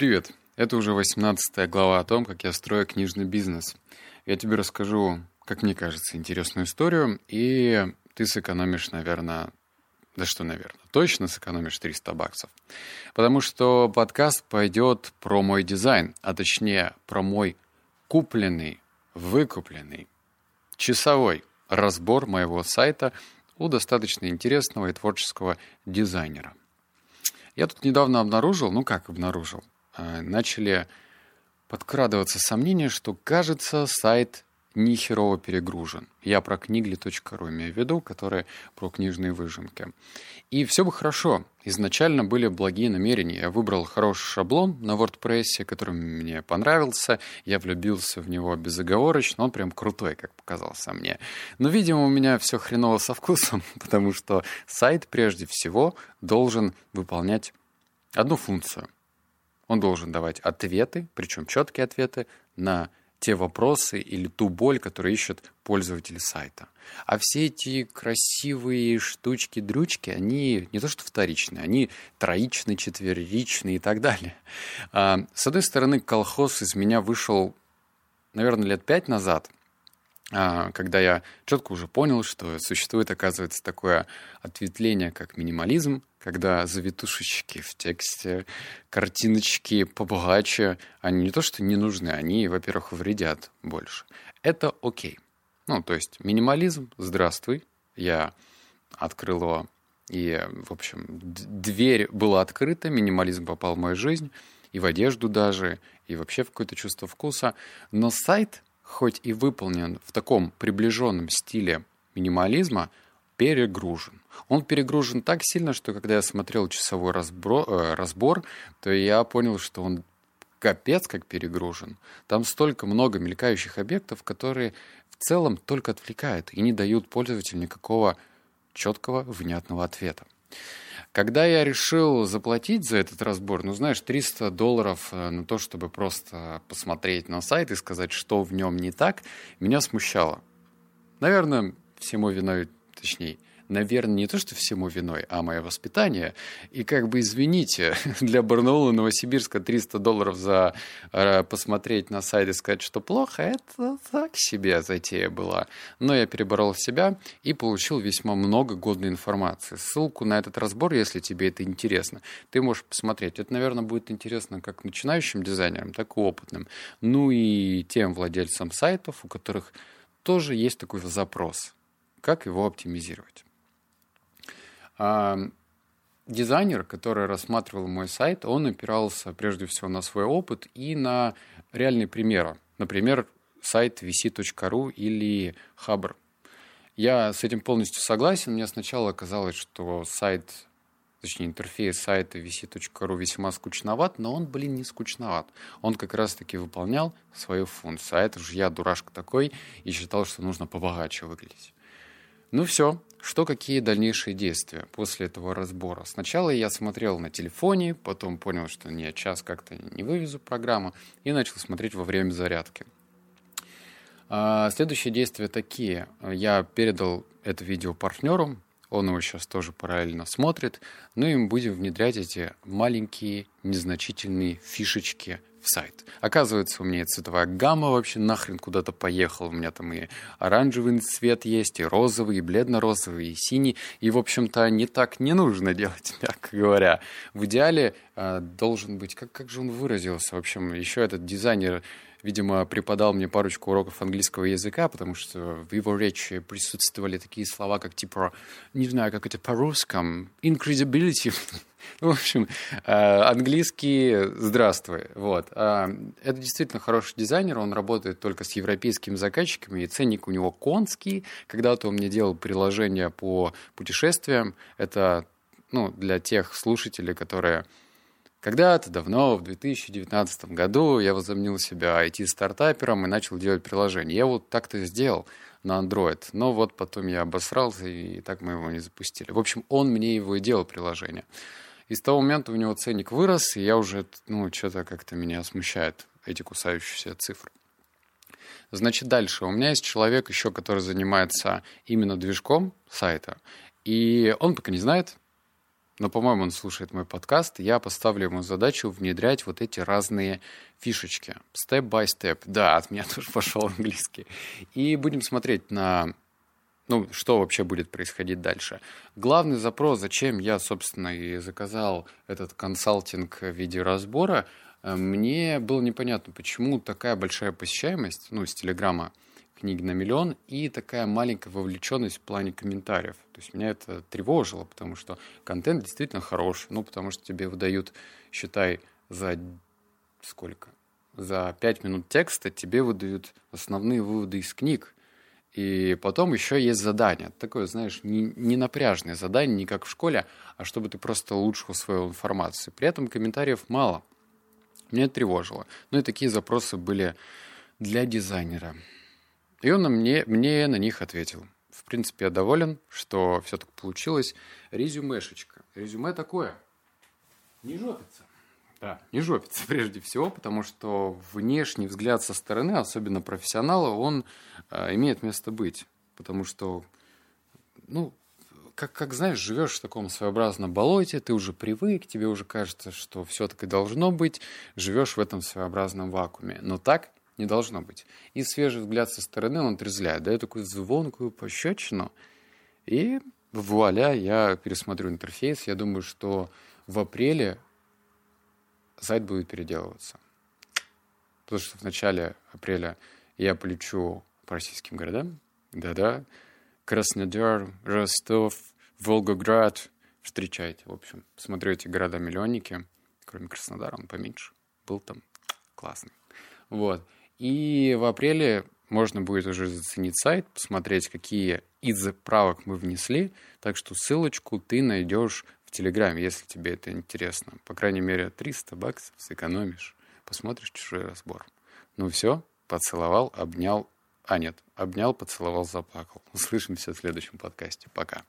Привет! Это уже 18 глава о том, как я строю книжный бизнес. Я тебе расскажу, как мне кажется, интересную историю, и ты сэкономишь, наверное, да что, наверное, точно сэкономишь 300 баксов. Потому что подкаст пойдет про мой дизайн, а точнее про мой купленный, выкупленный, часовой разбор моего сайта у достаточно интересного и творческого дизайнера. Я тут недавно обнаружил, ну как обнаружил, начали подкрадываться сомнения, что, кажется, сайт не херово перегружен. Я про книгли.ру имею в виду, которые про книжные выжимки. И все бы хорошо. Изначально были благие намерения. Я выбрал хороший шаблон на WordPress, который мне понравился. Я влюбился в него безоговорочно. Он прям крутой, как показался мне. Но, видимо, у меня все хреново со вкусом, потому что сайт прежде всего должен выполнять одну функцию. Он должен давать ответы, причем четкие ответы на те вопросы или ту боль, которую ищут пользователи сайта. А все эти красивые штучки-дрючки, они не то что вторичные, они троичные, четверичные и так далее. А, с одной стороны, колхоз из меня вышел, наверное, лет пять назад – а, когда я четко уже понял, что существует, оказывается, такое ответвление, как минимализм, когда завитушечки в тексте, картиночки побогаче, они не то что не нужны, они, во-первых, вредят больше. Это окей. Ну, то есть минимализм, здравствуй, я открыл его, и, в общем, дверь была открыта, минимализм попал в мою жизнь, и в одежду даже, и вообще в какое-то чувство вкуса. Но сайт хоть и выполнен в таком приближенном стиле минимализма, перегружен. Он перегружен так сильно, что когда я смотрел часовой разбор, э, разбор то я понял, что он капец как перегружен. Там столько много мелькающих объектов, которые в целом только отвлекают и не дают пользователю никакого четкого, внятного ответа. Когда я решил заплатить за этот разбор, ну, знаешь, 300 долларов э, на то, чтобы просто посмотреть на сайт и сказать, что в нем не так, меня смущало. Наверное, всему виной, точнее, наверное, не то, что всему виной, а мое воспитание. И как бы, извините, для Барнаула, Новосибирска 300 долларов за э, посмотреть на сайт и сказать, что плохо, это так себе затея была. Но я переборол себя и получил весьма много годной информации. Ссылку на этот разбор, если тебе это интересно, ты можешь посмотреть. Это, наверное, будет интересно как начинающим дизайнерам, так и опытным. Ну и тем владельцам сайтов, у которых тоже есть такой запрос. Как его оптимизировать? А, дизайнер, который рассматривал мой сайт, он опирался прежде всего на свой опыт и на реальные примеры. Например, сайт vc.ru или Хабр. Я с этим полностью согласен. Мне сначала казалось, что сайт, точнее интерфейс сайта vc.ru весьма скучноват, но он, блин, не скучноват. Он как раз-таки выполнял свою функцию. А это же я дурашка такой и считал, что нужно побогаче выглядеть. Ну все, что какие дальнейшие действия после этого разбора? Сначала я смотрел на телефоне, потом понял, что нет, час как-то не вывезу программу, и начал смотреть во время зарядки. А, следующие действия такие. Я передал это видео партнеру, он его сейчас тоже параллельно смотрит, ну и мы будем внедрять эти маленькие незначительные фишечки в сайт. Оказывается, у меня цветовая гамма вообще нахрен куда-то поехала. У меня там и оранжевый цвет есть, и розовый, и бледно-розовый, и синий. И, в общем-то, не так не нужно делать, мягко говоря. В идеале э, должен быть... Как, как же он выразился? В общем, еще этот дизайнер видимо, преподал мне парочку уроков английского языка, потому что в его речи присутствовали такие слова, как типа, не знаю, как это по-русскому, incredibility. В общем, э, английский «здравствуй». Вот. А, это действительно хороший дизайнер, он работает только с европейскими заказчиками, и ценник у него конский. Когда-то он мне делал приложение по путешествиям. Это ну, для тех слушателей, которые когда-то давно, в 2019 году, я возомнил себя IT-стартапером и начал делать приложение. Я вот так-то сделал на Android, но вот потом я обосрался, и так мы его не запустили. В общем, он мне его и делал приложение. И с того момента у него ценник вырос, и я уже, ну, что-то как-то меня смущает эти кусающиеся цифры. Значит, дальше. У меня есть человек еще, который занимается именно движком сайта, и он пока не знает, но, по-моему, он слушает мой подкаст, я поставлю ему задачу внедрять вот эти разные фишечки. Step by step. Да, от меня тоже пошел английский. И будем смотреть на ну, что вообще будет происходить дальше. Главный запрос, зачем я, собственно, и заказал этот консалтинг в виде разбора, э, мне было непонятно, почему такая большая посещаемость, ну, с Телеграма, книги на миллион и такая маленькая вовлеченность в плане комментариев. То есть меня это тревожило, потому что контент действительно хороший. Ну, потому что тебе выдают, считай, за сколько? За пять минут текста тебе выдают основные выводы из книг. И потом еще есть задание. Такое, знаешь, не, не напряжное задание, не как в школе, а чтобы ты просто лучше усвоил информацию. При этом комментариев мало. Меня это тревожило. Ну и такие запросы были для дизайнера. И он мне, мне на них ответил. В принципе, я доволен, что все так получилось. Резюмешечка. Резюме такое. Не жопится. Да, не жопится прежде всего, потому что внешний взгляд со стороны, особенно профессионала, он э, имеет место быть. Потому что, ну, как, как знаешь, живешь в таком своеобразном болоте, ты уже привык, тебе уже кажется, что все так и должно быть, живешь в этом своеобразном вакууме. Но так не должно быть. И свежий взгляд со стороны он отрезвляет, дает такую звонкую пощечину, и вуаля, я пересмотрю интерфейс, я думаю, что в апреле сайт будет переделываться. Потому что в начале апреля я полечу по российским городам, да-да, Краснодар, Ростов, Волгоград, встречайте, в общем, смотрю эти города-миллионники, кроме Краснодара, он поменьше, был там классный. Вот. И в апреле можно будет уже заценить сайт, посмотреть, какие из правок мы внесли. Так что ссылочку ты найдешь в Телеграме, если тебе это интересно. По крайней мере, 300 баксов сэкономишь. Посмотришь чужой разбор. Ну все, поцеловал, обнял. А нет, обнял, поцеловал, заплакал. Услышимся в следующем подкасте. Пока.